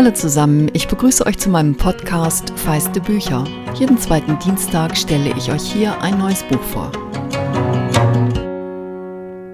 Hallo zusammen, ich begrüße euch zu meinem Podcast Feiste Bücher. Jeden zweiten Dienstag stelle ich euch hier ein neues Buch vor.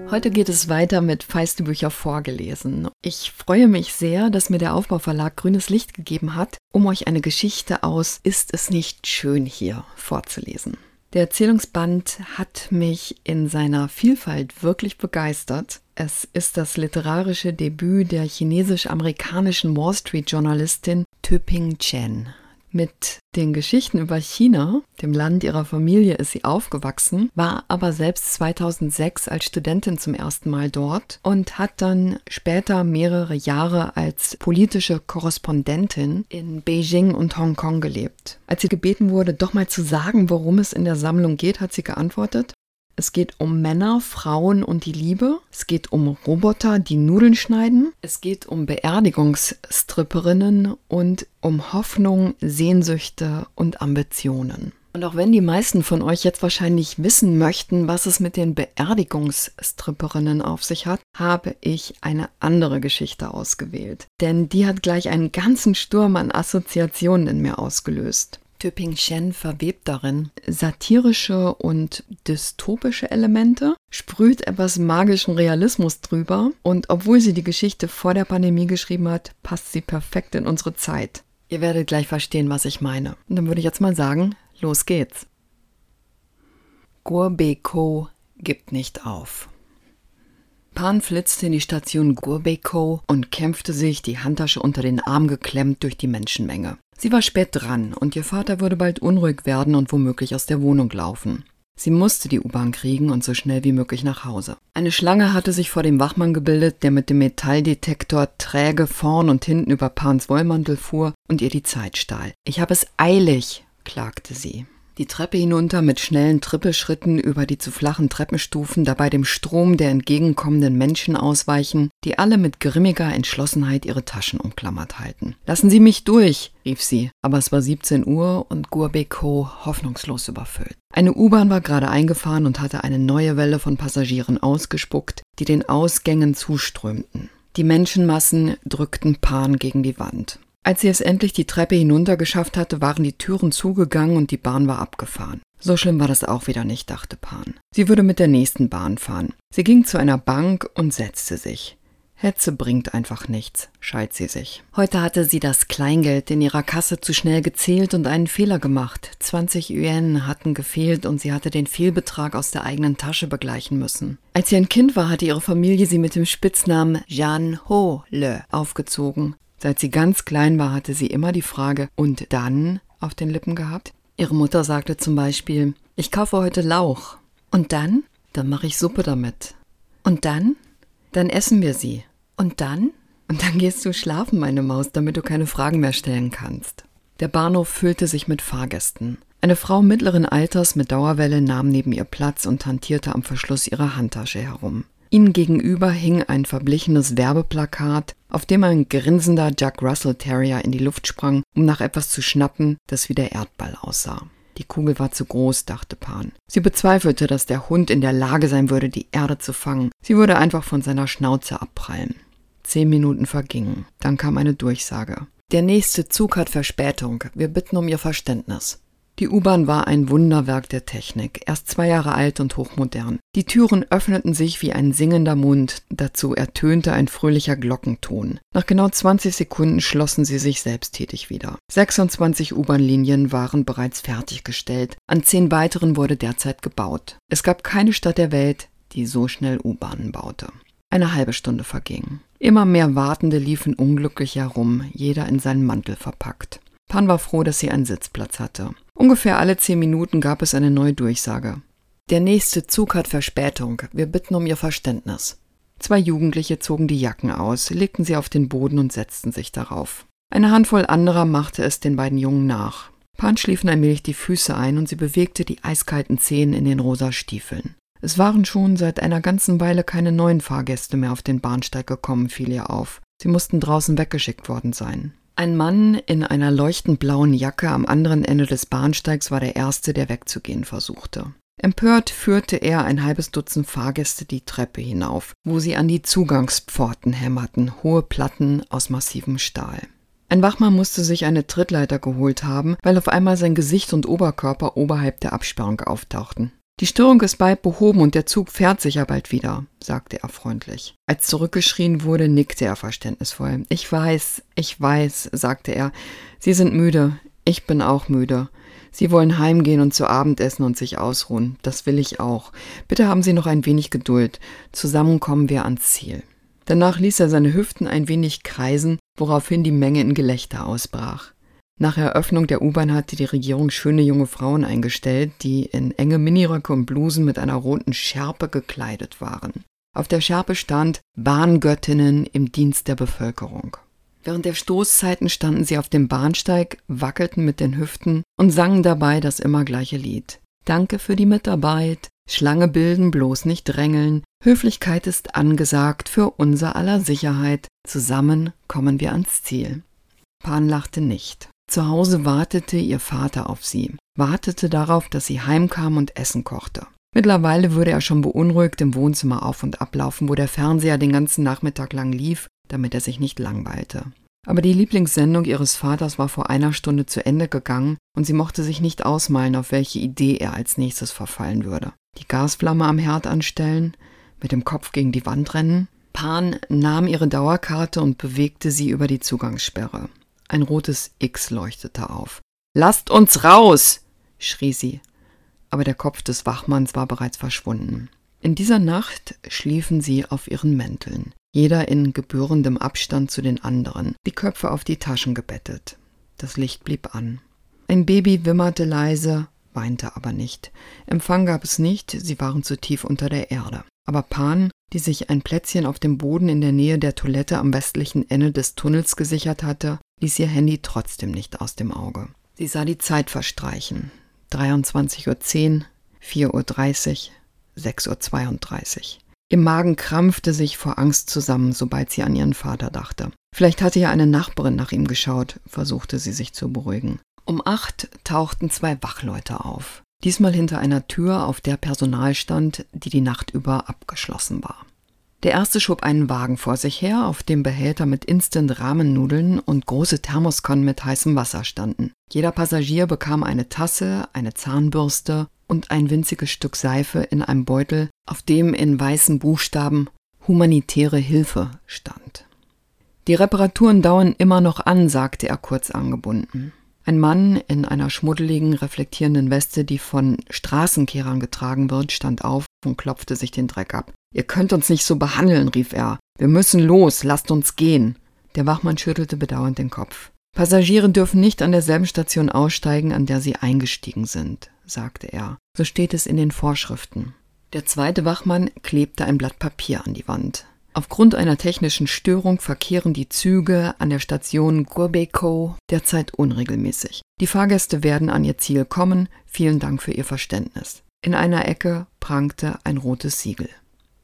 Heute geht es weiter mit Feiste Bücher vorgelesen. Ich freue mich sehr, dass mir der Aufbauverlag grünes Licht gegeben hat, um euch eine Geschichte aus Ist es nicht schön hier vorzulesen. Der Erzählungsband hat mich in seiner Vielfalt wirklich begeistert. Es ist das literarische Debüt der chinesisch-amerikanischen Wall Street-Journalistin Töping Chen. Mit den Geschichten über China, dem Land ihrer Familie, ist sie aufgewachsen, war aber selbst 2006 als Studentin zum ersten Mal dort und hat dann später mehrere Jahre als politische Korrespondentin in Beijing und Hongkong gelebt. Als sie gebeten wurde, doch mal zu sagen, worum es in der Sammlung geht, hat sie geantwortet, es geht um Männer, Frauen und die Liebe. Es geht um Roboter, die Nudeln schneiden. Es geht um Beerdigungsstripperinnen und um Hoffnung, Sehnsüchte und Ambitionen. Und auch wenn die meisten von euch jetzt wahrscheinlich wissen möchten, was es mit den Beerdigungsstripperinnen auf sich hat, habe ich eine andere Geschichte ausgewählt. Denn die hat gleich einen ganzen Sturm an Assoziationen in mir ausgelöst. Töping Shen verwebt darin satirische und dystopische Elemente, sprüht etwas magischen Realismus drüber und obwohl sie die Geschichte vor der Pandemie geschrieben hat, passt sie perfekt in unsere Zeit. Ihr werdet gleich verstehen, was ich meine. Und dann würde ich jetzt mal sagen, los geht's. Gurbeko gibt nicht auf. Pan flitzte in die Station Gurbeko und kämpfte sich, die Handtasche unter den Arm geklemmt, durch die Menschenmenge. Sie war spät dran und ihr Vater würde bald unruhig werden und womöglich aus der Wohnung laufen. Sie musste die U-Bahn kriegen und so schnell wie möglich nach Hause. Eine Schlange hatte sich vor dem Wachmann gebildet, der mit dem Metalldetektor träge vorn und hinten über Pans Wollmantel fuhr und ihr die Zeit stahl. Ich habe es eilig, klagte sie die Treppe hinunter mit schnellen Trippelschritten über die zu flachen Treppenstufen, dabei dem Strom der entgegenkommenden Menschen ausweichen, die alle mit grimmiger Entschlossenheit ihre Taschen umklammert halten. Lassen Sie mich durch, rief sie, aber es war 17 Uhr und Gurbeko hoffnungslos überfüllt. Eine U-Bahn war gerade eingefahren und hatte eine neue Welle von Passagieren ausgespuckt, die den Ausgängen zuströmten. Die Menschenmassen drückten Pan gegen die Wand. Als sie es endlich die Treppe hinunter geschafft hatte, waren die Türen zugegangen und die Bahn war abgefahren. So schlimm war das auch wieder nicht, dachte Pan. Sie würde mit der nächsten Bahn fahren. Sie ging zu einer Bank und setzte sich. Hetze bringt einfach nichts, schalt sie sich. Heute hatte sie das Kleingeld in ihrer Kasse zu schnell gezählt und einen Fehler gemacht. 20 Yuan hatten gefehlt und sie hatte den Fehlbetrag aus der eigenen Tasche begleichen müssen. Als sie ein Kind war, hatte ihre Familie sie mit dem Spitznamen Jan Ho Le aufgezogen. Seit sie ganz klein war, hatte sie immer die Frage und dann auf den Lippen gehabt. Ihre Mutter sagte zum Beispiel, ich kaufe heute Lauch. Und dann? Dann mache ich Suppe damit. Und dann? Dann essen wir sie. Und dann? Und dann gehst du schlafen, meine Maus, damit du keine Fragen mehr stellen kannst. Der Bahnhof füllte sich mit Fahrgästen. Eine Frau mittleren Alters mit Dauerwelle nahm neben ihr Platz und hantierte am Verschluss ihrer Handtasche herum. Ihnen gegenüber hing ein verblichenes Werbeplakat, auf dem ein grinsender Jack Russell Terrier in die Luft sprang, um nach etwas zu schnappen, das wie der Erdball aussah. Die Kugel war zu groß, dachte Pan. Sie bezweifelte, dass der Hund in der Lage sein würde, die Erde zu fangen. Sie würde einfach von seiner Schnauze abprallen. Zehn Minuten vergingen. Dann kam eine Durchsage. Der nächste Zug hat Verspätung. Wir bitten um Ihr Verständnis. Die U-Bahn war ein Wunderwerk der Technik, erst zwei Jahre alt und hochmodern. Die Türen öffneten sich wie ein singender Mund, dazu ertönte ein fröhlicher Glockenton. Nach genau 20 Sekunden schlossen sie sich selbsttätig wieder. 26 U-Bahn-Linien waren bereits fertiggestellt, an zehn weiteren wurde derzeit gebaut. Es gab keine Stadt der Welt, die so schnell U-Bahnen baute. Eine halbe Stunde verging. Immer mehr Wartende liefen unglücklich herum, jeder in seinen Mantel verpackt. Pan war froh, dass sie einen Sitzplatz hatte. Ungefähr alle zehn Minuten gab es eine neue Durchsage. Der nächste Zug hat Verspätung. Wir bitten um Ihr Verständnis. Zwei Jugendliche zogen die Jacken aus, legten sie auf den Boden und setzten sich darauf. Eine Handvoll anderer machte es den beiden Jungen nach. Pan schliefen allmählich die Füße ein und sie bewegte die eiskalten Zehen in den rosa Stiefeln. Es waren schon seit einer ganzen Weile keine neuen Fahrgäste mehr auf den Bahnsteig gekommen, fiel ihr auf. Sie mussten draußen weggeschickt worden sein. Ein Mann in einer leuchtend blauen Jacke am anderen Ende des Bahnsteigs war der Erste, der wegzugehen versuchte. Empört führte er ein halbes Dutzend Fahrgäste die Treppe hinauf, wo sie an die Zugangspforten hämmerten, hohe Platten aus massivem Stahl. Ein Wachmann musste sich eine Trittleiter geholt haben, weil auf einmal sein Gesicht und Oberkörper oberhalb der Absperrung auftauchten. Die Störung ist bald behoben und der Zug fährt sicher bald wieder, sagte er freundlich. Als zurückgeschrien wurde, nickte er verständnisvoll. Ich weiß, ich weiß, sagte er. Sie sind müde. Ich bin auch müde. Sie wollen heimgehen und zu Abend essen und sich ausruhen. Das will ich auch. Bitte haben Sie noch ein wenig Geduld. Zusammen kommen wir ans Ziel. Danach ließ er seine Hüften ein wenig kreisen, woraufhin die Menge in Gelächter ausbrach. Nach Eröffnung der U-Bahn hatte die Regierung schöne junge Frauen eingestellt, die in enge Miniröcke und Blusen mit einer roten Schärpe gekleidet waren. Auf der Schärpe stand Bahngöttinnen im Dienst der Bevölkerung. Während der Stoßzeiten standen sie auf dem Bahnsteig, wackelten mit den Hüften und sangen dabei das immer gleiche Lied. Danke für die Mitarbeit, Schlange bilden, bloß nicht drängeln, Höflichkeit ist angesagt für unser aller Sicherheit, zusammen kommen wir ans Ziel. Pan lachte nicht. Zu Hause wartete ihr Vater auf sie, wartete darauf, dass sie heimkam und Essen kochte. Mittlerweile würde er schon beunruhigt im Wohnzimmer auf und ablaufen, wo der Fernseher den ganzen Nachmittag lang lief, damit er sich nicht langweilte. Aber die Lieblingssendung ihres Vaters war vor einer Stunde zu Ende gegangen und sie mochte sich nicht ausmalen, auf welche Idee er als nächstes verfallen würde die Gasflamme am Herd anstellen, mit dem Kopf gegen die Wand rennen. Pan nahm ihre Dauerkarte und bewegte sie über die Zugangssperre. Ein rotes X leuchtete auf. Lasst uns raus! schrie sie. Aber der Kopf des Wachmanns war bereits verschwunden. In dieser Nacht schliefen sie auf ihren Mänteln, jeder in gebührendem Abstand zu den anderen, die Köpfe auf die Taschen gebettet. Das Licht blieb an. Ein Baby wimmerte leise weinte aber nicht. Empfang gab es nicht, sie waren zu tief unter der Erde. Aber Pan, die sich ein Plätzchen auf dem Boden in der Nähe der Toilette am westlichen Ende des Tunnels gesichert hatte, ließ ihr Handy trotzdem nicht aus dem Auge. Sie sah die Zeit verstreichen. 23.10 Uhr, 4.30 Uhr, 6.32 Uhr. Ihr Magen krampfte sich vor Angst zusammen, sobald sie an ihren Vater dachte. Vielleicht hatte ja eine Nachbarin nach ihm geschaut, versuchte sie sich zu beruhigen. Um acht tauchten zwei Wachleute auf. Diesmal hinter einer Tür, auf der Personal stand, die die Nacht über abgeschlossen war. Der erste schob einen Wagen vor sich her, auf dem Behälter mit Instant-Ramennudeln und große Thermoskonnen mit heißem Wasser standen. Jeder Passagier bekam eine Tasse, eine Zahnbürste und ein winziges Stück Seife in einem Beutel, auf dem in weißen Buchstaben humanitäre Hilfe stand. Die Reparaturen dauern immer noch an, sagte er kurz angebunden. Ein Mann in einer schmuddeligen, reflektierenden Weste, die von Straßenkehrern getragen wird, stand auf und klopfte sich den Dreck ab. Ihr könnt uns nicht so behandeln, rief er. Wir müssen los, lasst uns gehen. Der Wachmann schüttelte bedauernd den Kopf. Passagiere dürfen nicht an derselben Station aussteigen, an der sie eingestiegen sind, sagte er. So steht es in den Vorschriften. Der zweite Wachmann klebte ein Blatt Papier an die Wand. Aufgrund einer technischen Störung verkehren die Züge an der Station Gurbeko derzeit unregelmäßig. Die Fahrgäste werden an ihr Ziel kommen. Vielen Dank für Ihr Verständnis. In einer Ecke prangte ein rotes Siegel.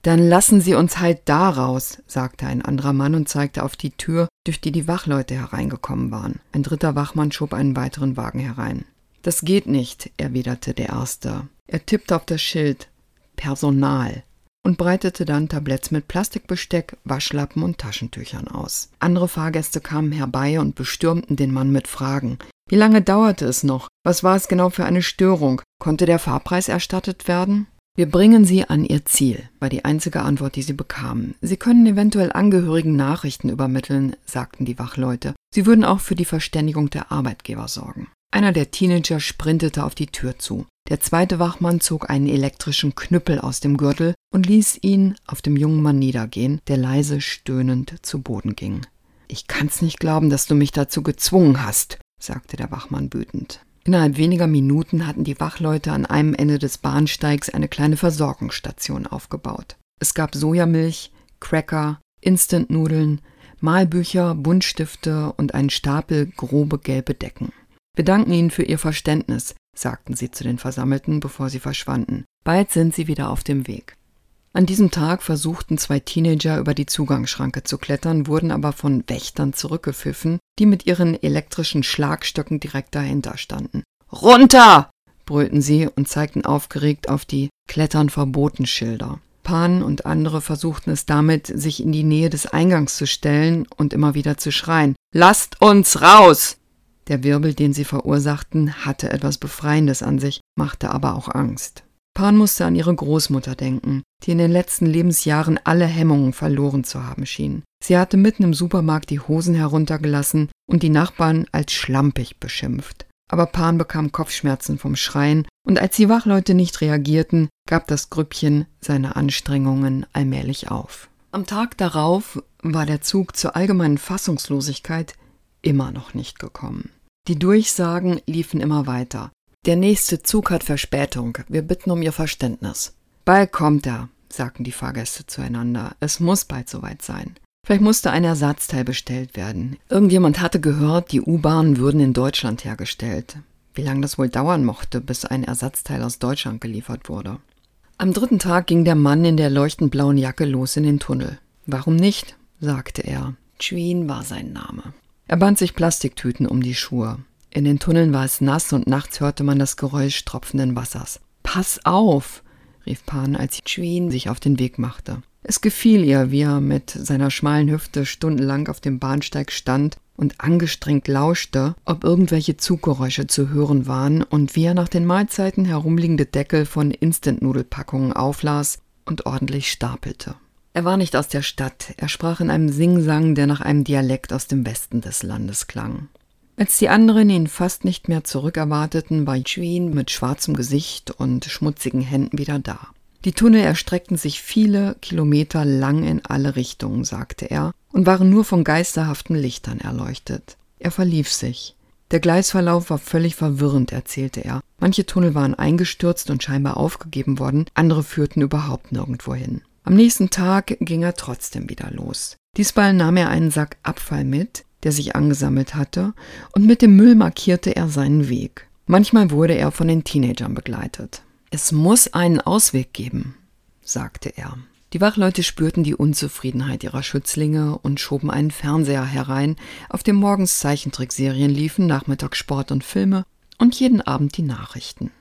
Dann lassen Sie uns halt da raus, sagte ein anderer Mann und zeigte auf die Tür, durch die die Wachleute hereingekommen waren. Ein dritter Wachmann schob einen weiteren Wagen herein. Das geht nicht, erwiderte der erste. Er tippte auf das Schild Personal und breitete dann Tabletts mit Plastikbesteck, Waschlappen und Taschentüchern aus. Andere Fahrgäste kamen herbei und bestürmten den Mann mit Fragen. Wie lange dauerte es noch? Was war es genau für eine Störung? Konnte der Fahrpreis erstattet werden? Wir bringen Sie an Ihr Ziel, war die einzige Antwort, die sie bekamen. Sie können eventuell Angehörigen Nachrichten übermitteln, sagten die Wachleute. Sie würden auch für die Verständigung der Arbeitgeber sorgen. Einer der Teenager sprintete auf die Tür zu. Der zweite Wachmann zog einen elektrischen Knüppel aus dem Gürtel und ließ ihn auf dem jungen Mann niedergehen, der leise stöhnend zu Boden ging. Ich kann's nicht glauben, dass du mich dazu gezwungen hast, sagte der Wachmann wütend. Innerhalb weniger Minuten hatten die Wachleute an einem Ende des Bahnsteigs eine kleine Versorgungsstation aufgebaut. Es gab Sojamilch, Cracker, Instantnudeln, Malbücher, Buntstifte und einen Stapel grobe gelbe Decken. Wir danken Ihnen für Ihr Verständnis, sagten sie zu den Versammelten, bevor sie verschwanden. Bald sind sie wieder auf dem Weg. An diesem Tag versuchten zwei Teenager über die Zugangsschranke zu klettern, wurden aber von Wächtern zurückgepfiffen, die mit ihren elektrischen Schlagstöcken direkt dahinter standen. Runter! brüllten sie und zeigten aufgeregt auf die Klettern verboten Schilder. Pan und andere versuchten es damit, sich in die Nähe des Eingangs zu stellen und immer wieder zu schreien. Lasst uns raus! Der Wirbel, den sie verursachten, hatte etwas Befreiendes an sich, machte aber auch Angst. Pan musste an ihre Großmutter denken, die in den letzten Lebensjahren alle Hemmungen verloren zu haben schien. Sie hatte mitten im Supermarkt die Hosen heruntergelassen und die Nachbarn als schlampig beschimpft. Aber Pan bekam Kopfschmerzen vom Schreien, und als die Wachleute nicht reagierten, gab das Grüppchen seine Anstrengungen allmählich auf. Am Tag darauf war der Zug zur allgemeinen Fassungslosigkeit immer noch nicht gekommen. Die Durchsagen liefen immer weiter. Der nächste Zug hat Verspätung. Wir bitten um Ihr Verständnis. Bald kommt er, sagten die Fahrgäste zueinander. Es muss bald soweit sein. Vielleicht musste ein Ersatzteil bestellt werden. Irgendjemand hatte gehört, die U-Bahnen würden in Deutschland hergestellt. Wie lange das wohl dauern mochte, bis ein Ersatzteil aus Deutschland geliefert wurde. Am dritten Tag ging der Mann in der leuchtend blauen Jacke los in den Tunnel. Warum nicht? sagte er. Chuin war sein Name. Er band sich Plastiktüten um die Schuhe. In den Tunneln war es nass und nachts hörte man das Geräusch tropfenden Wassers. Pass auf! rief Pan, als Chuin sich auf den Weg machte. Es gefiel ihr, wie er mit seiner schmalen Hüfte stundenlang auf dem Bahnsteig stand und angestrengt lauschte, ob irgendwelche Zuggeräusche zu hören waren und wie er nach den Mahlzeiten herumliegende Deckel von Instant-Nudelpackungen auflas und ordentlich stapelte. Er war nicht aus der Stadt, er sprach in einem Singsang, der nach einem Dialekt aus dem Westen des Landes klang. Als die anderen ihn fast nicht mehr zurückerwarteten, war Chuin mit schwarzem Gesicht und schmutzigen Händen wieder da. Die Tunnel erstreckten sich viele Kilometer lang in alle Richtungen, sagte er, und waren nur von geisterhaften Lichtern erleuchtet. Er verlief sich. Der Gleisverlauf war völlig verwirrend, erzählte er. Manche Tunnel waren eingestürzt und scheinbar aufgegeben worden, andere führten überhaupt nirgendwo hin. Am nächsten Tag ging er trotzdem wieder los. Diesmal nahm er einen Sack Abfall mit, der sich angesammelt hatte, und mit dem Müll markierte er seinen Weg. Manchmal wurde er von den Teenagern begleitet. Es muss einen Ausweg geben, sagte er. Die Wachleute spürten die Unzufriedenheit ihrer Schützlinge und schoben einen Fernseher herein, auf dem morgens Zeichentrickserien liefen, nachmittags Sport und Filme und jeden Abend die Nachrichten.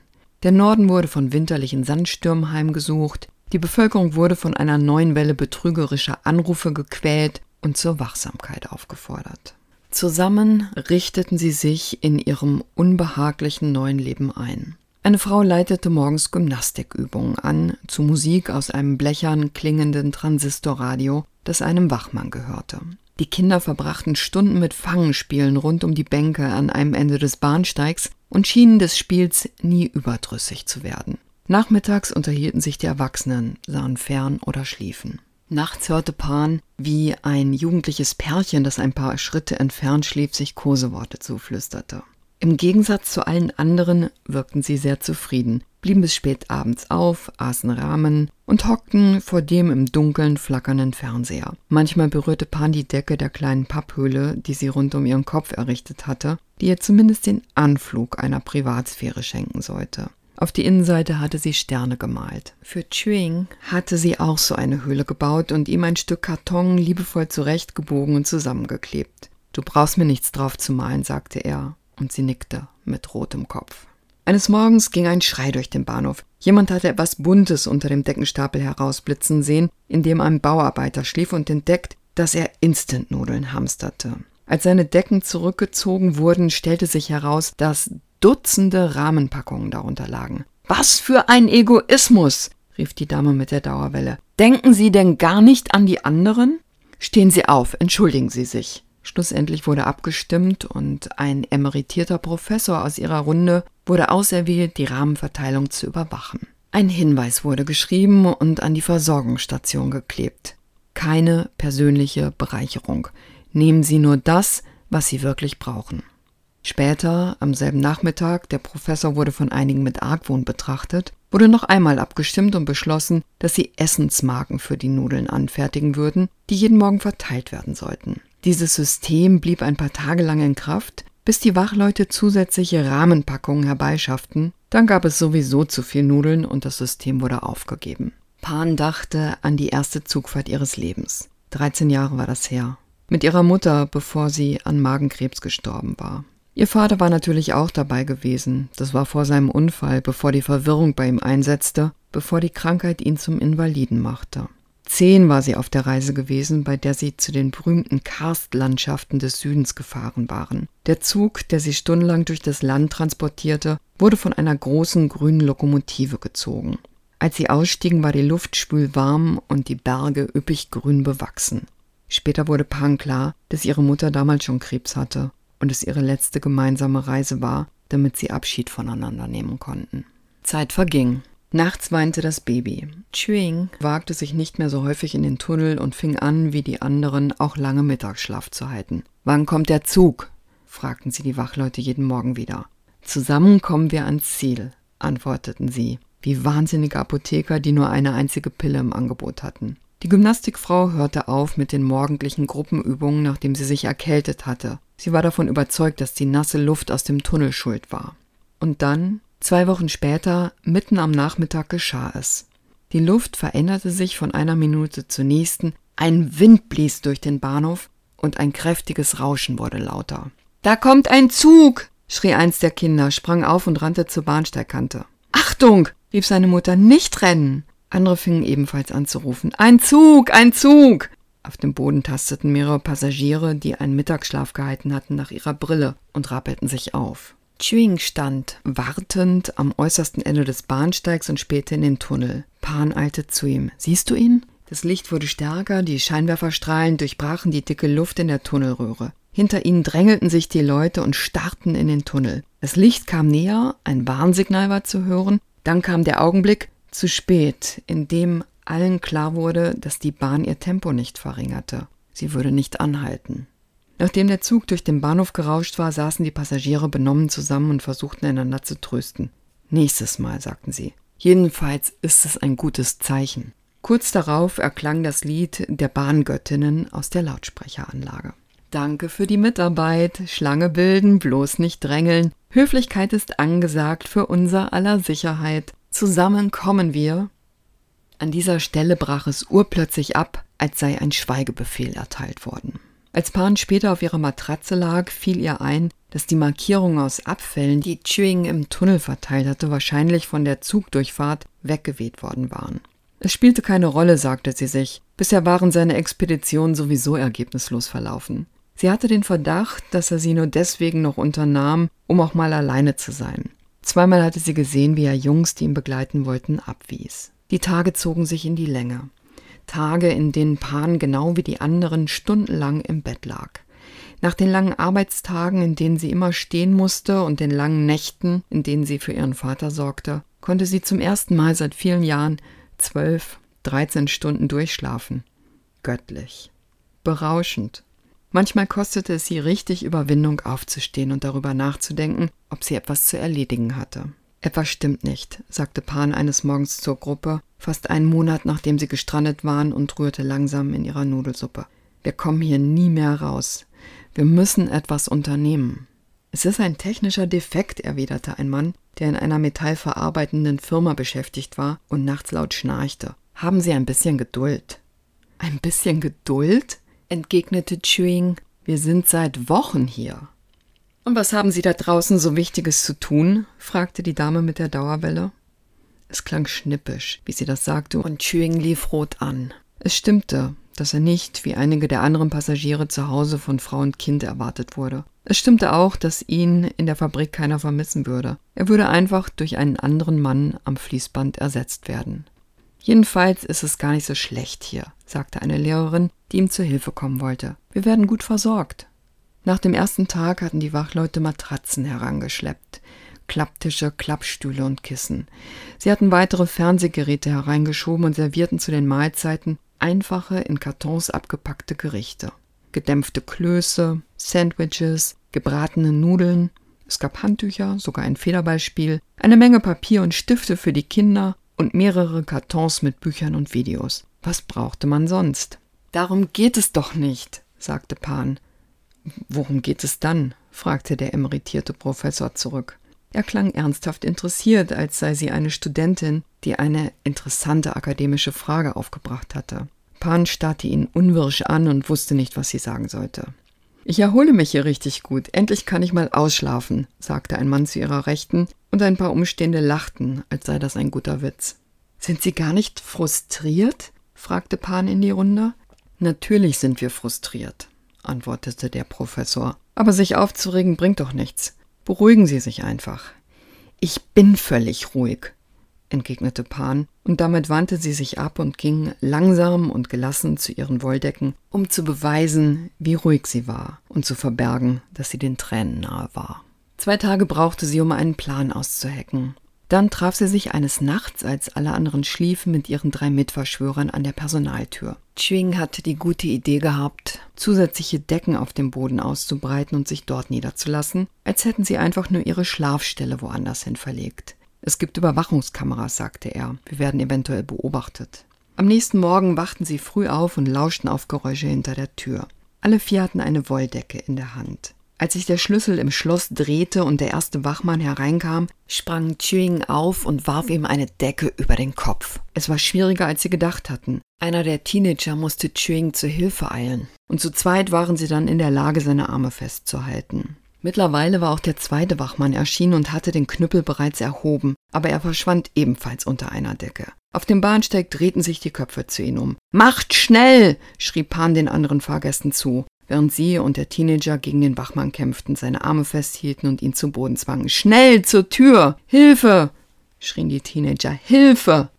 Der Norden wurde von winterlichen Sandstürmen heimgesucht, die Bevölkerung wurde von einer neuen Welle betrügerischer Anrufe gequält und zur Wachsamkeit aufgefordert. Zusammen richteten sie sich in ihrem unbehaglichen neuen Leben ein. Eine Frau leitete morgens Gymnastikübungen an, zu Musik aus einem blechern klingenden Transistorradio, das einem Wachmann gehörte. Die Kinder verbrachten Stunden mit Fangenspielen rund um die Bänke an einem Ende des Bahnsteigs und schienen des Spiels nie überdrüssig zu werden. Nachmittags unterhielten sich die Erwachsenen, sahen fern oder schliefen. Nachts hörte Pan, wie ein jugendliches Pärchen, das ein paar Schritte entfernt schlief, sich Koseworte zuflüsterte. Im Gegensatz zu allen anderen wirkten sie sehr zufrieden, blieben bis spät abends auf, aßen Rahmen und hockten vor dem im Dunkeln flackernden Fernseher. Manchmal berührte Pan die Decke der kleinen Papphöhle, die sie rund um ihren Kopf errichtet hatte, die ihr zumindest den Anflug einer Privatsphäre schenken sollte. Auf die Innenseite hatte sie Sterne gemalt. Für Chuing hatte sie auch so eine Höhle gebaut und ihm ein Stück Karton liebevoll zurechtgebogen und zusammengeklebt. Du brauchst mir nichts drauf zu malen, sagte er und sie nickte mit rotem Kopf. Eines Morgens ging ein Schrei durch den Bahnhof. Jemand hatte etwas Buntes unter dem Deckenstapel herausblitzen sehen, in dem ein Bauarbeiter schlief und entdeckt, dass er Instantnudeln hamsterte. Als seine Decken zurückgezogen wurden, stellte sich heraus, dass Dutzende Rahmenpackungen darunter lagen. Was für ein Egoismus! rief die Dame mit der Dauerwelle. Denken Sie denn gar nicht an die anderen? Stehen Sie auf, entschuldigen Sie sich. Schlussendlich wurde abgestimmt und ein emeritierter Professor aus ihrer Runde wurde auserwählt, die Rahmenverteilung zu überwachen. Ein Hinweis wurde geschrieben und an die Versorgungsstation geklebt. Keine persönliche Bereicherung. Nehmen Sie nur das, was Sie wirklich brauchen. Später, am selben Nachmittag, der Professor wurde von einigen mit Argwohn betrachtet, wurde noch einmal abgestimmt und beschlossen, dass sie Essensmarken für die Nudeln anfertigen würden, die jeden Morgen verteilt werden sollten. Dieses System blieb ein paar Tage lang in Kraft, bis die Wachleute zusätzliche Rahmenpackungen herbeischafften. Dann gab es sowieso zu viel Nudeln und das System wurde aufgegeben. Pan dachte an die erste Zugfahrt ihres Lebens. 13 Jahre war das her. Mit ihrer Mutter, bevor sie an Magenkrebs gestorben war. Ihr Vater war natürlich auch dabei gewesen. Das war vor seinem Unfall, bevor die Verwirrung bei ihm einsetzte, bevor die Krankheit ihn zum Invaliden machte. Zehn war sie auf der Reise gewesen, bei der sie zu den berühmten Karstlandschaften des Südens gefahren waren. Der Zug, der sie stundenlang durch das Land transportierte, wurde von einer großen grünen Lokomotive gezogen. Als sie ausstiegen, war die Luft spülwarm und die Berge üppig grün bewachsen. Später wurde Pan klar, dass ihre Mutter damals schon Krebs hatte und es ihre letzte gemeinsame Reise war, damit sie Abschied voneinander nehmen konnten. Zeit verging. Nachts weinte das Baby. Chuing wagte sich nicht mehr so häufig in den Tunnel und fing an, wie die anderen, auch lange Mittagsschlaf zu halten. Wann kommt der Zug? fragten sie die Wachleute jeden Morgen wieder. Zusammen kommen wir ans Ziel, antworteten sie, wie wahnsinnige Apotheker, die nur eine einzige Pille im Angebot hatten. Die Gymnastikfrau hörte auf mit den morgendlichen Gruppenübungen, nachdem sie sich erkältet hatte. Sie war davon überzeugt, dass die nasse Luft aus dem Tunnel schuld war. Und dann Zwei Wochen später, mitten am Nachmittag, geschah es. Die Luft veränderte sich von einer Minute zur nächsten, ein Wind blies durch den Bahnhof und ein kräftiges Rauschen wurde lauter. Da kommt ein Zug! schrie eins der Kinder, sprang auf und rannte zur Bahnsteigkante. Achtung! rief seine Mutter, nicht rennen! Andere fingen ebenfalls an zu rufen. Ein Zug! Ein Zug! Auf dem Boden tasteten mehrere Passagiere, die einen Mittagsschlaf gehalten hatten, nach ihrer Brille und rappelten sich auf. Chewing stand, wartend am äußersten Ende des Bahnsteigs und spähte in den Tunnel. Pan eilte zu ihm. Siehst du ihn? Das Licht wurde stärker, die Scheinwerferstrahlen durchbrachen die dicke Luft in der Tunnelröhre. Hinter ihnen drängelten sich die Leute und starrten in den Tunnel. Das Licht kam näher, ein Warnsignal war zu hören, dann kam der Augenblick zu spät, in dem allen klar wurde, dass die Bahn ihr Tempo nicht verringerte. Sie würde nicht anhalten. Nachdem der Zug durch den Bahnhof gerauscht war, saßen die Passagiere benommen zusammen und versuchten einander zu trösten. Nächstes Mal, sagten sie. Jedenfalls ist es ein gutes Zeichen. Kurz darauf erklang das Lied der Bahngöttinnen aus der Lautsprecheranlage. Danke für die Mitarbeit. Schlange bilden, bloß nicht drängeln. Höflichkeit ist angesagt für unser aller Sicherheit. Zusammen kommen wir. An dieser Stelle brach es urplötzlich ab, als sei ein Schweigebefehl erteilt worden. Als Pan später auf ihrer Matratze lag, fiel ihr ein, dass die Markierungen aus Abfällen, die Chewing im Tunnel verteilt hatte, wahrscheinlich von der Zugdurchfahrt weggeweht worden waren. Es spielte keine Rolle, sagte sie sich. Bisher waren seine Expeditionen sowieso ergebnislos verlaufen. Sie hatte den Verdacht, dass er sie nur deswegen noch unternahm, um auch mal alleine zu sein. Zweimal hatte sie gesehen, wie er Jungs, die ihn begleiten wollten, abwies. Die Tage zogen sich in die Länge. Tage, in denen Pan genau wie die anderen stundenlang im Bett lag. Nach den langen Arbeitstagen, in denen sie immer stehen musste, und den langen Nächten, in denen sie für ihren Vater sorgte, konnte sie zum ersten Mal seit vielen Jahren zwölf, dreizehn Stunden durchschlafen. Göttlich. Berauschend. Manchmal kostete es sie richtig Überwindung aufzustehen und darüber nachzudenken, ob sie etwas zu erledigen hatte. Etwas stimmt nicht, sagte Pan eines Morgens zur Gruppe, fast einen Monat nachdem sie gestrandet waren und rührte langsam in ihrer Nudelsuppe. Wir kommen hier nie mehr raus. Wir müssen etwas unternehmen. Es ist ein technischer Defekt, erwiderte ein Mann, der in einer metallverarbeitenden Firma beschäftigt war und nachts laut schnarchte. Haben Sie ein bisschen Geduld. Ein bisschen Geduld? entgegnete Chewing. Wir sind seit Wochen hier. Und was haben Sie da draußen so Wichtiges zu tun? fragte die Dame mit der Dauerwelle. Es klang schnippisch, wie sie das sagte, und Chewing lief rot an. Es stimmte, dass er nicht, wie einige der anderen Passagiere zu Hause von Frau und Kind erwartet wurde. Es stimmte auch, dass ihn in der Fabrik keiner vermissen würde. Er würde einfach durch einen anderen Mann am Fließband ersetzt werden. Jedenfalls ist es gar nicht so schlecht hier, sagte eine Lehrerin, die ihm zu Hilfe kommen wollte. Wir werden gut versorgt. Nach dem ersten Tag hatten die Wachleute Matratzen herangeschleppt. Klapptische, Klappstühle und Kissen. Sie hatten weitere Fernsehgeräte hereingeschoben und servierten zu den Mahlzeiten einfache, in Kartons abgepackte Gerichte. Gedämpfte Klöße, Sandwiches, gebratene Nudeln. Es gab Handtücher, sogar ein Federballspiel, eine Menge Papier und Stifte für die Kinder und mehrere Kartons mit Büchern und Videos. Was brauchte man sonst? Darum geht es doch nicht, sagte Pan. Worum geht es dann? fragte der emeritierte Professor zurück. Er klang ernsthaft interessiert, als sei sie eine Studentin, die eine interessante akademische Frage aufgebracht hatte. Pan starrte ihn unwirsch an und wusste nicht, was sie sagen sollte. Ich erhole mich hier richtig gut. Endlich kann ich mal ausschlafen, sagte ein Mann zu ihrer Rechten, und ein paar Umstehende lachten, als sei das ein guter Witz. Sind Sie gar nicht frustriert? fragte Pan in die Runde. Natürlich sind wir frustriert, antwortete der Professor. Aber sich aufzuregen bringt doch nichts. Beruhigen Sie sich einfach. Ich bin völlig ruhig, entgegnete Pan, und damit wandte sie sich ab und ging langsam und gelassen zu ihren Wolldecken, um zu beweisen, wie ruhig sie war und zu verbergen, dass sie den Tränen nahe war. Zwei Tage brauchte sie, um einen Plan auszuhecken. Dann traf sie sich eines Nachts, als alle anderen schliefen, mit ihren drei Mitverschwörern an der Personaltür. Ching hatte die gute Idee gehabt, zusätzliche Decken auf dem Boden auszubreiten und sich dort niederzulassen, als hätten sie einfach nur ihre Schlafstelle woanders hin verlegt. Es gibt Überwachungskameras, sagte er. Wir werden eventuell beobachtet. Am nächsten Morgen wachten sie früh auf und lauschten auf Geräusche hinter der Tür. Alle vier hatten eine Wolldecke in der Hand. Als sich der Schlüssel im Schloss drehte und der erste Wachmann hereinkam, sprang Chewing auf und warf ihm eine Decke über den Kopf. Es war schwieriger, als sie gedacht hatten. Einer der Teenager musste Chewing zu Hilfe eilen. Und zu zweit waren sie dann in der Lage, seine Arme festzuhalten. Mittlerweile war auch der zweite Wachmann erschienen und hatte den Knüppel bereits erhoben, aber er verschwand ebenfalls unter einer Decke. Auf dem Bahnsteig drehten sich die Köpfe zu ihm um. Macht schnell! schrie Pan den anderen Fahrgästen zu, während sie und der Teenager gegen den Wachmann kämpften, seine Arme festhielten und ihn zu Boden zwangen. Schnell zur Tür! Hilfe! schrien die Teenager. Hilfe!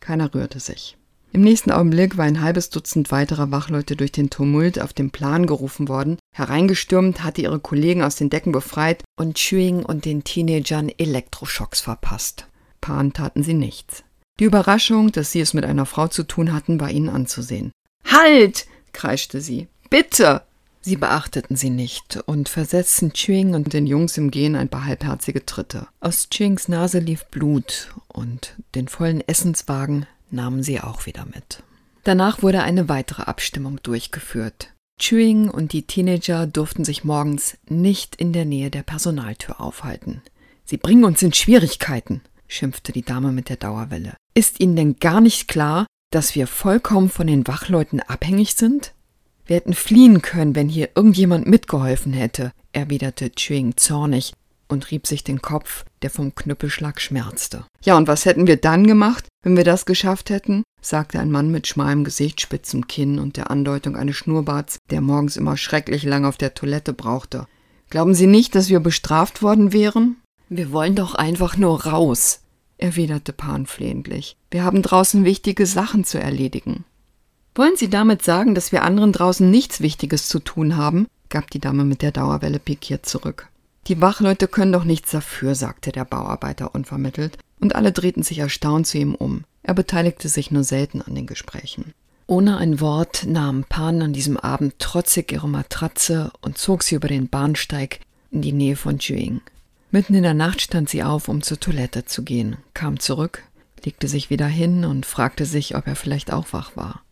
Keiner rührte sich. Im nächsten Augenblick war ein halbes Dutzend weiterer Wachleute durch den Tumult auf den Plan gerufen worden. Hereingestürmt hatte ihre Kollegen aus den Decken befreit und Chewing und den Teenagern Elektroschocks verpasst. Pan taten sie nichts. Die Überraschung, dass sie es mit einer Frau zu tun hatten, war ihnen anzusehen. Halt! kreischte sie. Bitte! Sie beachteten sie nicht und versetzten Chewing und den Jungs im Gehen ein paar halbherzige Tritte. Aus Chewings Nase lief Blut und den vollen Essenswagen nahmen sie auch wieder mit. Danach wurde eine weitere Abstimmung durchgeführt. Chewing und die Teenager durften sich morgens nicht in der Nähe der Personaltür aufhalten. Sie bringen uns in Schwierigkeiten, schimpfte die Dame mit der Dauerwelle. Ist Ihnen denn gar nicht klar, dass wir vollkommen von den Wachleuten abhängig sind? Wir hätten fliehen können, wenn hier irgendjemand mitgeholfen hätte, erwiderte Chewing zornig und rieb sich den Kopf, der vom Knüppelschlag schmerzte. Ja, und was hätten wir dann gemacht, wenn wir das geschafft hätten? sagte ein Mann mit schmalem Gesicht, spitzem Kinn und der Andeutung eines Schnurrbarts, der morgens immer schrecklich lang auf der Toilette brauchte. Glauben Sie nicht, dass wir bestraft worden wären? Wir wollen doch einfach nur raus, erwiderte Pan flehentlich. Wir haben draußen wichtige Sachen zu erledigen. Wollen Sie damit sagen, dass wir anderen draußen nichts Wichtiges zu tun haben? gab die Dame mit der Dauerwelle pikiert zurück. Die Wachleute können doch nichts dafür, sagte der Bauarbeiter unvermittelt, und alle drehten sich erstaunt zu ihm um. Er beteiligte sich nur selten an den Gesprächen. Ohne ein Wort nahm Pan an diesem Abend trotzig ihre Matratze und zog sie über den Bahnsteig in die Nähe von Juing. Mitten in der Nacht stand sie auf, um zur Toilette zu gehen, kam zurück, legte sich wieder hin und fragte sich, ob er vielleicht auch wach war.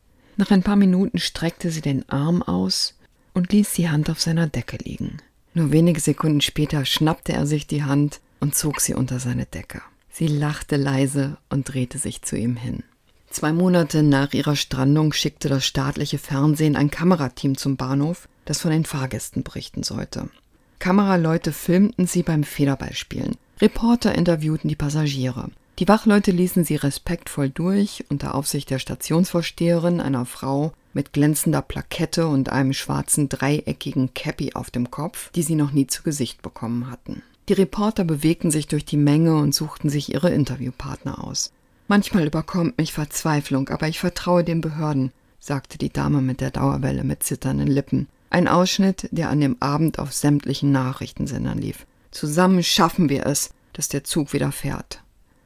Nach ein paar Minuten streckte sie den Arm aus und ließ die Hand auf seiner Decke liegen. Nur wenige Sekunden später schnappte er sich die Hand und zog sie unter seine Decke. Sie lachte leise und drehte sich zu ihm hin. Zwei Monate nach ihrer Strandung schickte das staatliche Fernsehen ein Kamerateam zum Bahnhof, das von den Fahrgästen berichten sollte. Kameraleute filmten sie beim Federballspielen. Reporter interviewten die Passagiere. Die Wachleute ließen sie respektvoll durch unter Aufsicht der Stationsvorsteherin, einer Frau, mit glänzender Plakette und einem schwarzen dreieckigen Cappy auf dem Kopf, die sie noch nie zu Gesicht bekommen hatten. Die Reporter bewegten sich durch die Menge und suchten sich ihre Interviewpartner aus. Manchmal überkommt mich Verzweiflung, aber ich vertraue den Behörden, sagte die Dame mit der Dauerwelle mit zitternden Lippen. Ein Ausschnitt, der an dem Abend auf sämtlichen Nachrichtensendern lief. Zusammen schaffen wir es, dass der Zug wieder fährt.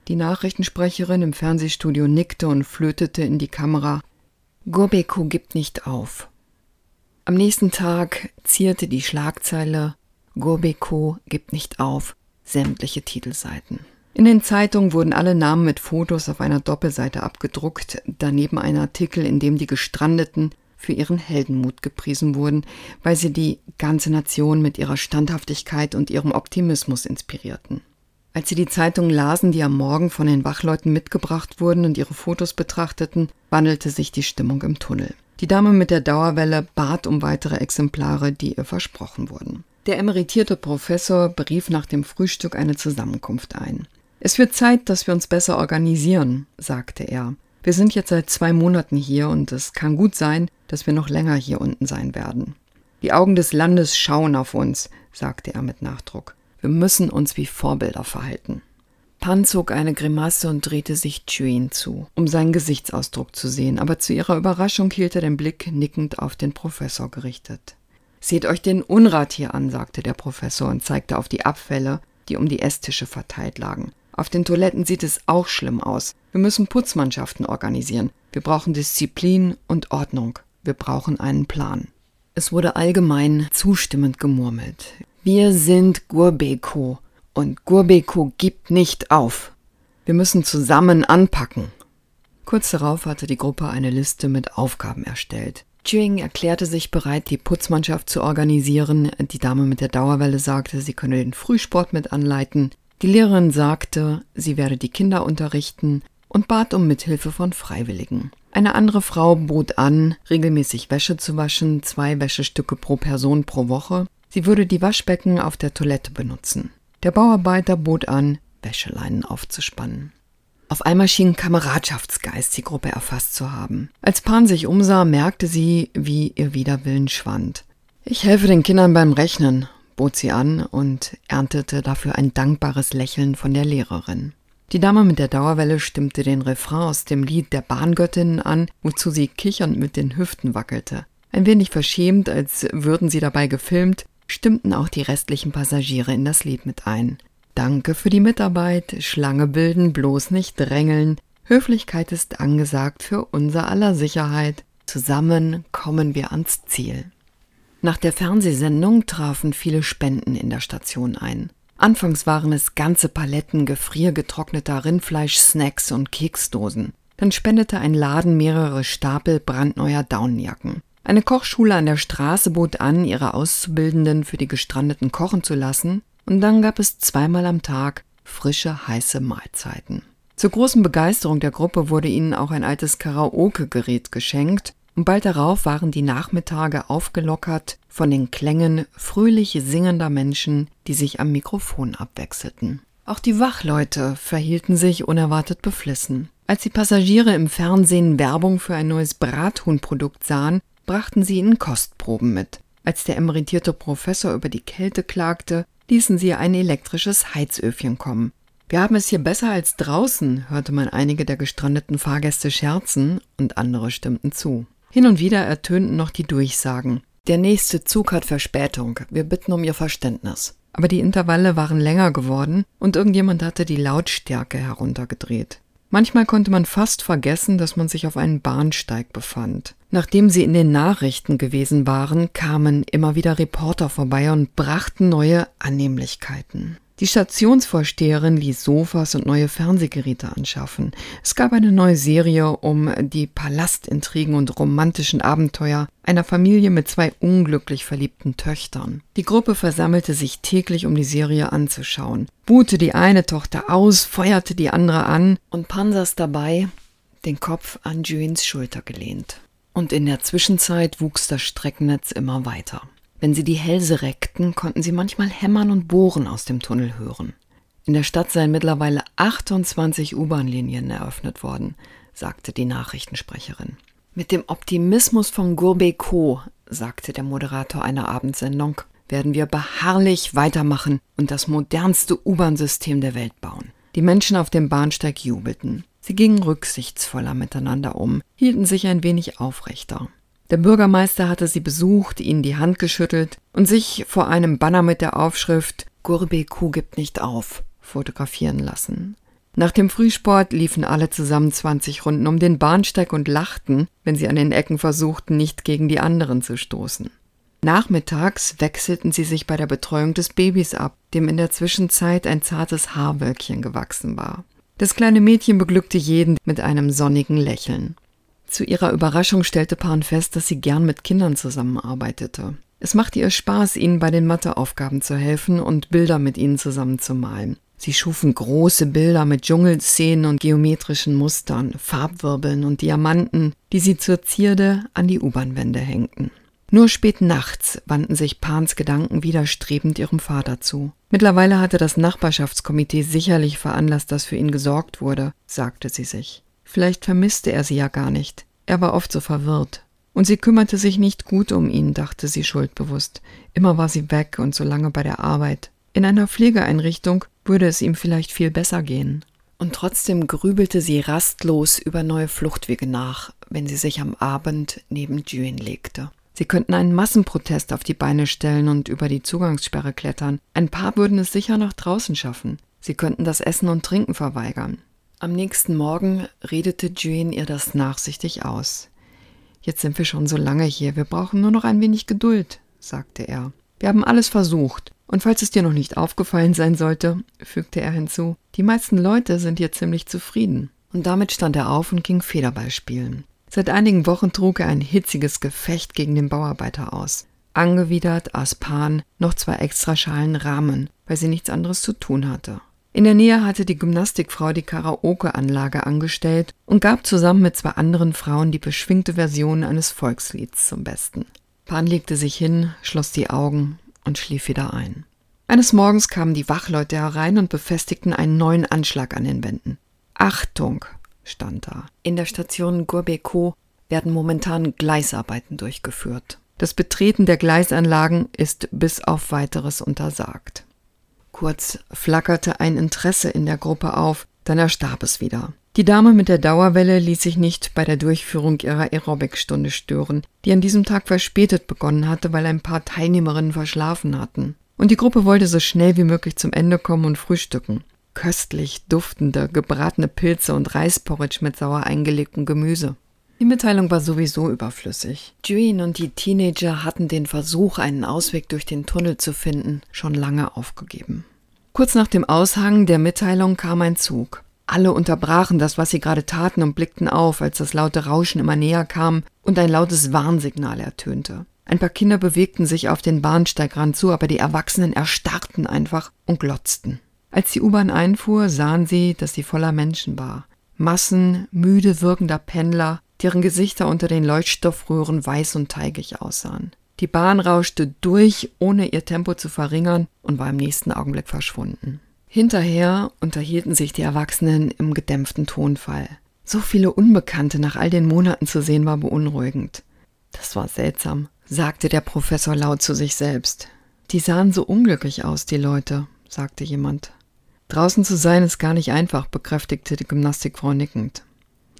Die Nachrichtensprecherin im Fernsehstudio nickte und flötete in die Kamera Gobeko gibt nicht auf. Am nächsten Tag zierte die Schlagzeile Gobeko gibt nicht auf sämtliche Titelseiten. In den Zeitungen wurden alle Namen mit Fotos auf einer Doppelseite abgedruckt, daneben ein Artikel, in dem die Gestrandeten für ihren Heldenmut gepriesen wurden, weil sie die ganze Nation mit ihrer Standhaftigkeit und ihrem Optimismus inspirierten. Als sie die Zeitungen lasen, die am Morgen von den Wachleuten mitgebracht wurden und ihre Fotos betrachteten, wandelte sich die Stimmung im Tunnel. Die Dame mit der Dauerwelle bat um weitere Exemplare, die ihr versprochen wurden. Der emeritierte Professor berief nach dem Frühstück eine Zusammenkunft ein. Es wird Zeit, dass wir uns besser organisieren, sagte er. Wir sind jetzt seit zwei Monaten hier und es kann gut sein, dass wir noch länger hier unten sein werden. Die Augen des Landes schauen auf uns, sagte er mit Nachdruck. Wir müssen uns wie Vorbilder verhalten. Pan zog eine Grimasse und drehte sich Chuin zu, um seinen Gesichtsausdruck zu sehen, aber zu ihrer Überraschung hielt er den Blick nickend auf den Professor gerichtet. Seht euch den Unrat hier an, sagte der Professor und zeigte auf die Abfälle, die um die Esstische verteilt lagen. Auf den Toiletten sieht es auch schlimm aus. Wir müssen Putzmannschaften organisieren. Wir brauchen Disziplin und Ordnung. Wir brauchen einen Plan. Es wurde allgemein zustimmend gemurmelt. Wir sind Gurbeko und Gurbeko gibt nicht auf. Wir müssen zusammen anpacken. Kurz darauf hatte die Gruppe eine Liste mit Aufgaben erstellt. Chewing erklärte sich bereit, die Putzmannschaft zu organisieren. Die Dame mit der Dauerwelle sagte, sie könne den Frühsport mit anleiten. Die Lehrerin sagte, sie werde die Kinder unterrichten und bat um Mithilfe von Freiwilligen. Eine andere Frau bot an, regelmäßig Wäsche zu waschen, zwei Wäschestücke pro Person pro Woche. Sie würde die Waschbecken auf der Toilette benutzen. Der Bauarbeiter bot an, Wäscheleinen aufzuspannen. Auf einmal schien Kameradschaftsgeist die Gruppe erfasst zu haben. Als Pan sich umsah, merkte sie, wie ihr Widerwillen schwand. Ich helfe den Kindern beim Rechnen, bot sie an und erntete dafür ein dankbares Lächeln von der Lehrerin. Die Dame mit der Dauerwelle stimmte den Refrain aus dem Lied der Bahngöttinnen an, wozu sie kichernd mit den Hüften wackelte. Ein wenig verschämt, als würden sie dabei gefilmt, stimmten auch die restlichen Passagiere in das Lied mit ein. Danke für die Mitarbeit, Schlange bilden, bloß nicht drängeln, Höflichkeit ist angesagt für unser aller Sicherheit, zusammen kommen wir ans Ziel. Nach der Fernsehsendung trafen viele Spenden in der Station ein. Anfangs waren es ganze Paletten gefriergetrockneter Rindfleisch, Snacks und Keksdosen. Dann spendete ein Laden mehrere Stapel brandneuer Daunenjacken. Eine Kochschule an der Straße bot an, ihre Auszubildenden für die Gestrandeten kochen zu lassen, und dann gab es zweimal am Tag frische, heiße Mahlzeiten. Zur großen Begeisterung der Gruppe wurde ihnen auch ein altes Karaoke-Gerät geschenkt, und bald darauf waren die Nachmittage aufgelockert von den Klängen fröhlich singender Menschen, die sich am Mikrofon abwechselten. Auch die Wachleute verhielten sich unerwartet beflissen. Als die Passagiere im Fernsehen Werbung für ein neues Brathuhnprodukt sahen, brachten sie ihnen Kostproben mit. Als der emeritierte Professor über die Kälte klagte, ließen sie ein elektrisches Heizöfchen kommen. Wir haben es hier besser als draußen, hörte man einige der gestrandeten Fahrgäste scherzen, und andere stimmten zu. Hin und wieder ertönten noch die Durchsagen. Der nächste Zug hat Verspätung. Wir bitten um Ihr Verständnis. Aber die Intervalle waren länger geworden und irgendjemand hatte die Lautstärke heruntergedreht. Manchmal konnte man fast vergessen, dass man sich auf einem Bahnsteig befand. Nachdem sie in den Nachrichten gewesen waren, kamen immer wieder Reporter vorbei und brachten neue Annehmlichkeiten. Die Stationsvorsteherin ließ Sofas und neue Fernsehgeräte anschaffen. Es gab eine neue Serie um die Palastintrigen und romantischen Abenteuer einer Familie mit zwei unglücklich verliebten Töchtern. Die Gruppe versammelte sich täglich, um die Serie anzuschauen, buhte die eine Tochter aus, feuerte die andere an und Pansas dabei, den Kopf an Juins Schulter gelehnt. Und in der Zwischenzeit wuchs das Streckennetz immer weiter. Wenn sie die Hälse reckten, konnten sie manchmal hämmern und bohren aus dem Tunnel hören. In der Stadt seien mittlerweile 28 U-Bahn-Linien eröffnet worden, sagte die Nachrichtensprecherin. Mit dem Optimismus von Gourbeco, sagte der Moderator einer Abendsendung, werden wir beharrlich weitermachen und das modernste U-Bahn-System der Welt bauen. Die Menschen auf dem Bahnsteig jubelten. Sie gingen rücksichtsvoller miteinander um, hielten sich ein wenig aufrechter. Der Bürgermeister hatte sie besucht, ihnen die Hand geschüttelt und sich vor einem Banner mit der Aufschrift Gurbeku gibt nicht auf fotografieren lassen. Nach dem Frühsport liefen alle zusammen 20 Runden um den Bahnsteig und lachten, wenn sie an den Ecken versuchten, nicht gegen die anderen zu stoßen. Nachmittags wechselten sie sich bei der Betreuung des Babys ab, dem in der Zwischenzeit ein zartes Haarwölkchen gewachsen war. Das kleine Mädchen beglückte jeden mit einem sonnigen Lächeln. Zu ihrer Überraschung stellte Pan fest, dass sie gern mit Kindern zusammenarbeitete. Es machte ihr Spaß, ihnen bei den Matheaufgaben zu helfen und Bilder mit ihnen zusammen zu malen. Sie schufen große Bilder mit Dschungelszenen und geometrischen Mustern, Farbwirbeln und Diamanten, die sie zur Zierde an die U-Bahn-Wände hängten. Nur spät nachts wandten sich Pans Gedanken widerstrebend ihrem Vater zu. Mittlerweile hatte das Nachbarschaftskomitee sicherlich veranlasst, dass für ihn gesorgt wurde, sagte sie sich. Vielleicht vermisste er sie ja gar nicht. Er war oft so verwirrt. Und sie kümmerte sich nicht gut um ihn, dachte sie schuldbewusst. Immer war sie weg und so lange bei der Arbeit. In einer Pflegeeinrichtung würde es ihm vielleicht viel besser gehen. Und trotzdem grübelte sie rastlos über neue Fluchtwege nach, wenn sie sich am Abend neben Juen legte. Sie könnten einen Massenprotest auf die Beine stellen und über die Zugangssperre klettern. Ein paar würden es sicher nach draußen schaffen. Sie könnten das Essen und Trinken verweigern. Am nächsten Morgen redete Juen ihr das nachsichtig aus. Jetzt sind wir schon so lange hier, wir brauchen nur noch ein wenig Geduld, sagte er. Wir haben alles versucht. Und falls es dir noch nicht aufgefallen sein sollte, fügte er hinzu, die meisten Leute sind hier ziemlich zufrieden. Und damit stand er auf und ging Federball spielen. Seit einigen Wochen trug er ein hitziges Gefecht gegen den Bauarbeiter aus. Angewidert aß Pan noch zwei Extraschalen Rahmen, weil sie nichts anderes zu tun hatte. In der Nähe hatte die Gymnastikfrau die Karaoke-Anlage angestellt und gab zusammen mit zwei anderen Frauen die beschwingte Version eines Volkslieds zum Besten. Pan legte sich hin, schloss die Augen und schlief wieder ein. Eines Morgens kamen die Wachleute herein und befestigten einen neuen Anschlag an den Wänden. Achtung, stand da. In der Station Gorbeko werden momentan Gleisarbeiten durchgeführt. Das Betreten der Gleisanlagen ist bis auf weiteres untersagt. Kurz flackerte ein Interesse in der Gruppe auf, dann erstarb es wieder. Die Dame mit der Dauerwelle ließ sich nicht bei der Durchführung ihrer Aerobic-Stunde stören, die an diesem Tag verspätet begonnen hatte, weil ein paar Teilnehmerinnen verschlafen hatten. Und die Gruppe wollte so schnell wie möglich zum Ende kommen und frühstücken. Köstlich duftende, gebratene Pilze und Reisporridge mit sauer eingelegtem Gemüse. Die Mitteilung war sowieso überflüssig. Juin und die Teenager hatten den Versuch, einen Ausweg durch den Tunnel zu finden, schon lange aufgegeben. Kurz nach dem Aushang der Mitteilung kam ein Zug. Alle unterbrachen das, was sie gerade taten, und blickten auf, als das laute Rauschen immer näher kam und ein lautes Warnsignal ertönte. Ein paar Kinder bewegten sich auf den Bahnsteigrand zu, aber die Erwachsenen erstarrten einfach und glotzten. Als die U-Bahn einfuhr, sahen sie, dass sie voller Menschen war. Massen müde wirkender Pendler, deren Gesichter unter den Leuchtstoffröhren weiß und teigig aussahen. Die Bahn rauschte durch, ohne ihr Tempo zu verringern, und war im nächsten Augenblick verschwunden. Hinterher unterhielten sich die Erwachsenen im gedämpften Tonfall. So viele Unbekannte nach all den Monaten zu sehen, war beunruhigend. Das war seltsam, sagte der Professor laut zu sich selbst. Die sahen so unglücklich aus, die Leute, sagte jemand. Draußen zu sein ist gar nicht einfach, bekräftigte die Gymnastikfrau nickend.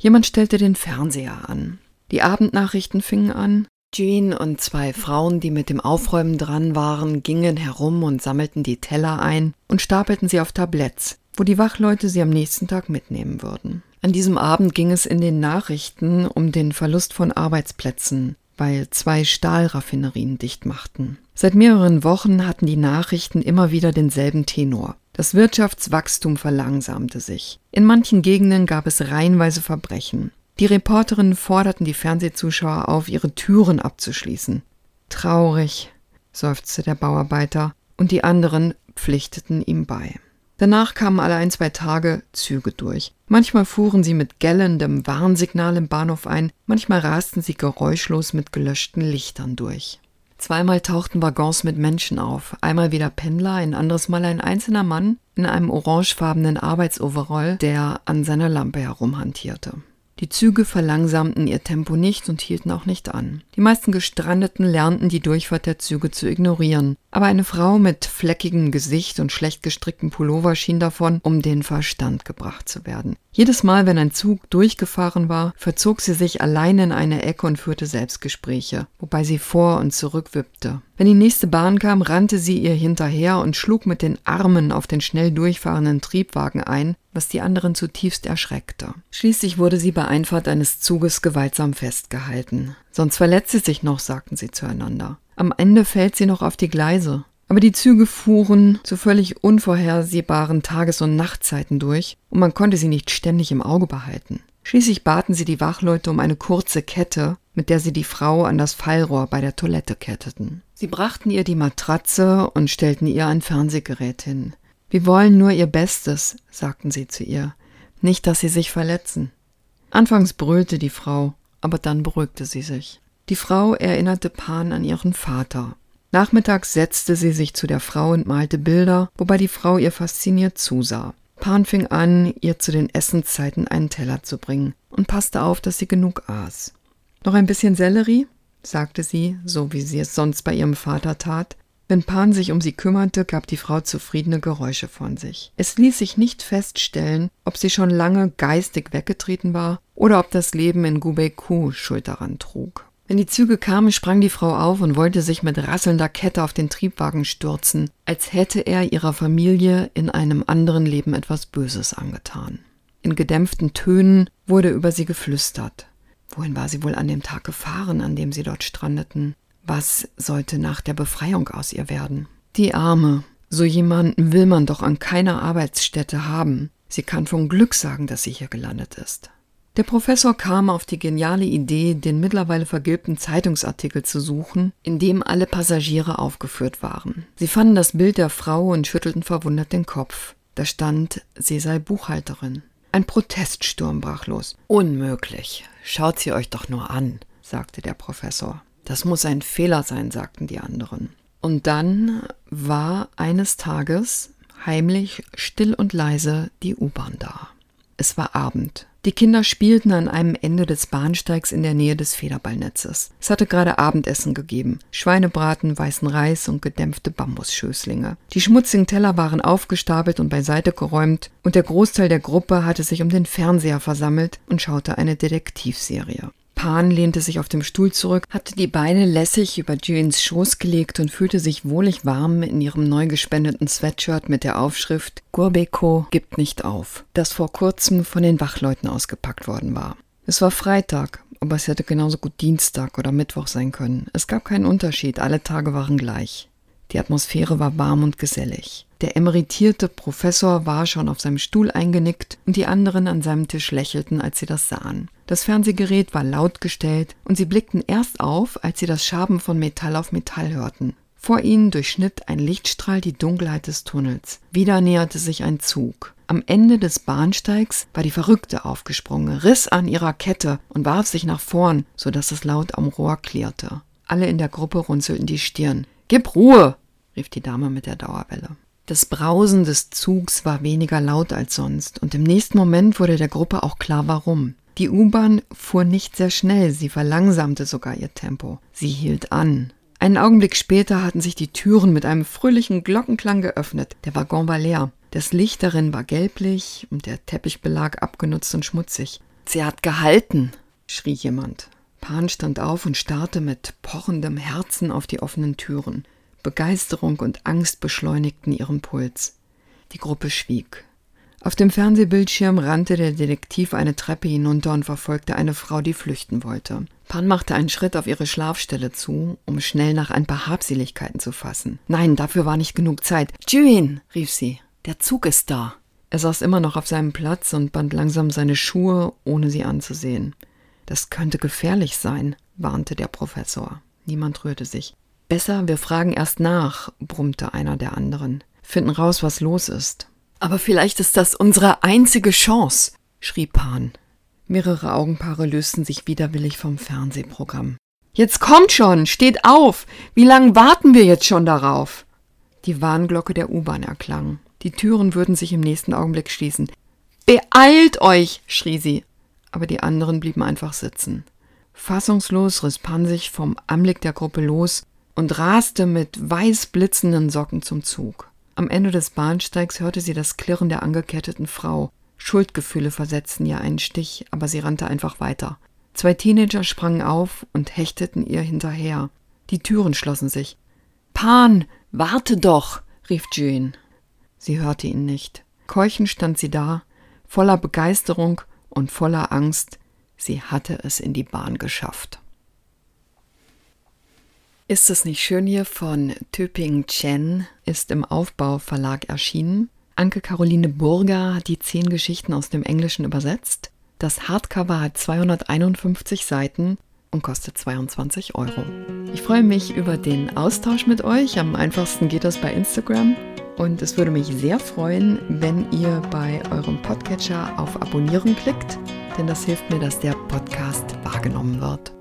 Jemand stellte den Fernseher an. Die Abendnachrichten fingen an. Jean und zwei Frauen, die mit dem Aufräumen dran waren, gingen herum und sammelten die Teller ein und stapelten sie auf Tabletts, wo die Wachleute sie am nächsten Tag mitnehmen würden. An diesem Abend ging es in den Nachrichten um den Verlust von Arbeitsplätzen, weil zwei Stahlraffinerien dicht machten. Seit mehreren Wochen hatten die Nachrichten immer wieder denselben Tenor. Das Wirtschaftswachstum verlangsamte sich. In manchen Gegenden gab es reihenweise Verbrechen. Die Reporterinnen forderten die Fernsehzuschauer auf, ihre Türen abzuschließen. Traurig, seufzte der Bauarbeiter, und die anderen pflichteten ihm bei. Danach kamen alle ein, zwei Tage Züge durch. Manchmal fuhren sie mit gellendem Warnsignal im Bahnhof ein, manchmal rasten sie geräuschlos mit gelöschten Lichtern durch. Zweimal tauchten Waggons mit Menschen auf, einmal wieder Pendler, ein anderes Mal ein einzelner Mann in einem orangefarbenen Arbeitsoverall, der an seiner Lampe herumhantierte. Die Züge verlangsamten ihr Tempo nicht und hielten auch nicht an. Die meisten Gestrandeten lernten die Durchfahrt der Züge zu ignorieren, aber eine Frau mit fleckigem Gesicht und schlecht gestricktem Pullover schien davon um den Verstand gebracht zu werden. Jedes Mal, wenn ein Zug durchgefahren war, verzog sie sich allein in eine Ecke und führte Selbstgespräche, wobei sie vor und zurück wippte. Wenn die nächste Bahn kam, rannte sie ihr hinterher und schlug mit den Armen auf den schnell durchfahrenden Triebwagen ein, was die anderen zutiefst erschreckte. Schließlich wurde sie bei Einfahrt eines Zuges gewaltsam festgehalten. Sonst verletzt sie sich noch, sagten sie zueinander. Am Ende fällt sie noch auf die Gleise. Aber die Züge fuhren zu völlig unvorhersehbaren Tages- und Nachtzeiten durch und man konnte sie nicht ständig im Auge behalten. Schließlich baten sie die Wachleute um eine kurze Kette, mit der sie die Frau an das Fallrohr bei der Toilette ketteten. Sie brachten ihr die Matratze und stellten ihr ein Fernsehgerät hin. Wir wollen nur ihr Bestes, sagten sie zu ihr, nicht, dass sie sich verletzen. Anfangs brüllte die Frau, aber dann beruhigte sie sich. Die Frau erinnerte Pan an ihren Vater. Nachmittags setzte sie sich zu der Frau und malte Bilder, wobei die Frau ihr fasziniert zusah. Pan fing an, ihr zu den Essenszeiten einen Teller zu bringen und passte auf, dass sie genug aß. Noch ein bisschen Sellerie? sagte sie, so wie sie es sonst bei ihrem Vater tat. Wenn Pan sich um sie kümmerte, gab die Frau zufriedene Geräusche von sich. Es ließ sich nicht feststellen, ob sie schon lange geistig weggetreten war oder ob das Leben in Gubeiku Schuld daran trug. Wenn die Züge kamen, sprang die Frau auf und wollte sich mit rasselnder Kette auf den Triebwagen stürzen, als hätte er ihrer Familie in einem anderen Leben etwas Böses angetan. In gedämpften Tönen wurde über sie geflüstert. Wohin war sie wohl an dem Tag gefahren, an dem sie dort strandeten? Was sollte nach der Befreiung aus ihr werden? Die Arme. So jemanden will man doch an keiner Arbeitsstätte haben. Sie kann von Glück sagen, dass sie hier gelandet ist. Der Professor kam auf die geniale Idee, den mittlerweile vergilbten Zeitungsartikel zu suchen, in dem alle Passagiere aufgeführt waren. Sie fanden das Bild der Frau und schüttelten verwundert den Kopf. Da stand, sie sei Buchhalterin. Ein Proteststurm brach los. Unmöglich. Schaut sie euch doch nur an, sagte der Professor. Das muss ein Fehler sein, sagten die anderen. Und dann war eines Tages heimlich, still und leise die U-Bahn da. Es war Abend. Die Kinder spielten an einem Ende des Bahnsteigs in der Nähe des Federballnetzes. Es hatte gerade Abendessen gegeben. Schweinebraten, weißen Reis und gedämpfte Bambusschößlinge. Die schmutzigen Teller waren aufgestapelt und beiseite geräumt und der Großteil der Gruppe hatte sich um den Fernseher versammelt und schaute eine Detektivserie. Pan lehnte sich auf dem Stuhl zurück, hatte die Beine lässig über Jeans Schoß gelegt und fühlte sich wohlig warm in ihrem neu gespendeten Sweatshirt mit der Aufschrift Gurbeko gibt nicht auf, das vor kurzem von den Wachleuten ausgepackt worden war. Es war Freitag, aber es hätte genauso gut Dienstag oder Mittwoch sein können. Es gab keinen Unterschied, alle Tage waren gleich. Die Atmosphäre war warm und gesellig. Der emeritierte Professor war schon auf seinem Stuhl eingenickt und die anderen an seinem Tisch lächelten, als sie das sahen. Das Fernsehgerät war laut gestellt und sie blickten erst auf, als sie das Schaben von Metall auf Metall hörten. Vor ihnen durchschnitt ein Lichtstrahl die Dunkelheit des Tunnels. Wieder näherte sich ein Zug. Am Ende des Bahnsteigs war die Verrückte aufgesprungen, riss an ihrer Kette und warf sich nach vorn, so dass es laut am Rohr klirrte. Alle in der Gruppe runzelten die Stirn. Gib Ruhe, rief die Dame mit der Dauerwelle. Das Brausen des Zugs war weniger laut als sonst, und im nächsten Moment wurde der Gruppe auch klar, warum. Die U-Bahn fuhr nicht sehr schnell, sie verlangsamte sogar ihr Tempo. Sie hielt an. Einen Augenblick später hatten sich die Türen mit einem fröhlichen Glockenklang geöffnet. Der Waggon war leer. Das Licht darin war gelblich und der Teppichbelag abgenutzt und schmutzig. Sie hat gehalten, schrie jemand. Pan stand auf und starrte mit pochendem Herzen auf die offenen Türen. Begeisterung und Angst beschleunigten ihren Puls. Die Gruppe schwieg. Auf dem Fernsehbildschirm rannte der Detektiv eine Treppe hinunter und verfolgte eine Frau, die flüchten wollte. Pan machte einen Schritt auf ihre Schlafstelle zu, um schnell nach ein paar Habseligkeiten zu fassen. Nein, dafür war nicht genug Zeit. Juin, rief sie. Der Zug ist da. Er saß immer noch auf seinem Platz und band langsam seine Schuhe, ohne sie anzusehen. Das könnte gefährlich sein, warnte der Professor. Niemand rührte sich. Besser, wir fragen erst nach, brummte einer der anderen. Finden raus, was los ist. Aber vielleicht ist das unsere einzige Chance, schrie Pan. Mehrere Augenpaare lösten sich widerwillig vom Fernsehprogramm. Jetzt kommt schon, steht auf! Wie lange warten wir jetzt schon darauf? Die Warnglocke der U-Bahn erklang. Die Türen würden sich im nächsten Augenblick schließen. Beeilt euch! schrie sie aber die anderen blieben einfach sitzen. Fassungslos riss Pan sich vom Anblick der Gruppe los und raste mit weiß blitzenden Socken zum Zug. Am Ende des Bahnsteigs hörte sie das Klirren der angeketteten Frau. Schuldgefühle versetzten ihr einen Stich, aber sie rannte einfach weiter. Zwei Teenager sprangen auf und hechteten ihr hinterher. Die Türen schlossen sich. Pan, warte doch, rief Jane. Sie hörte ihn nicht. Keuchend stand sie da, voller Begeisterung und voller Angst, sie hatte es in die Bahn geschafft. Ist es nicht schön hier von Töping Chen ist im Aufbau Verlag erschienen. Anke Caroline Burger hat die zehn Geschichten aus dem Englischen übersetzt. Das Hardcover hat 251 Seiten und kostet 22 Euro. Ich freue mich über den Austausch mit euch. Am einfachsten geht das bei Instagram. Und es würde mich sehr freuen, wenn ihr bei eurem Podcatcher auf Abonnieren klickt, denn das hilft mir, dass der Podcast wahrgenommen wird.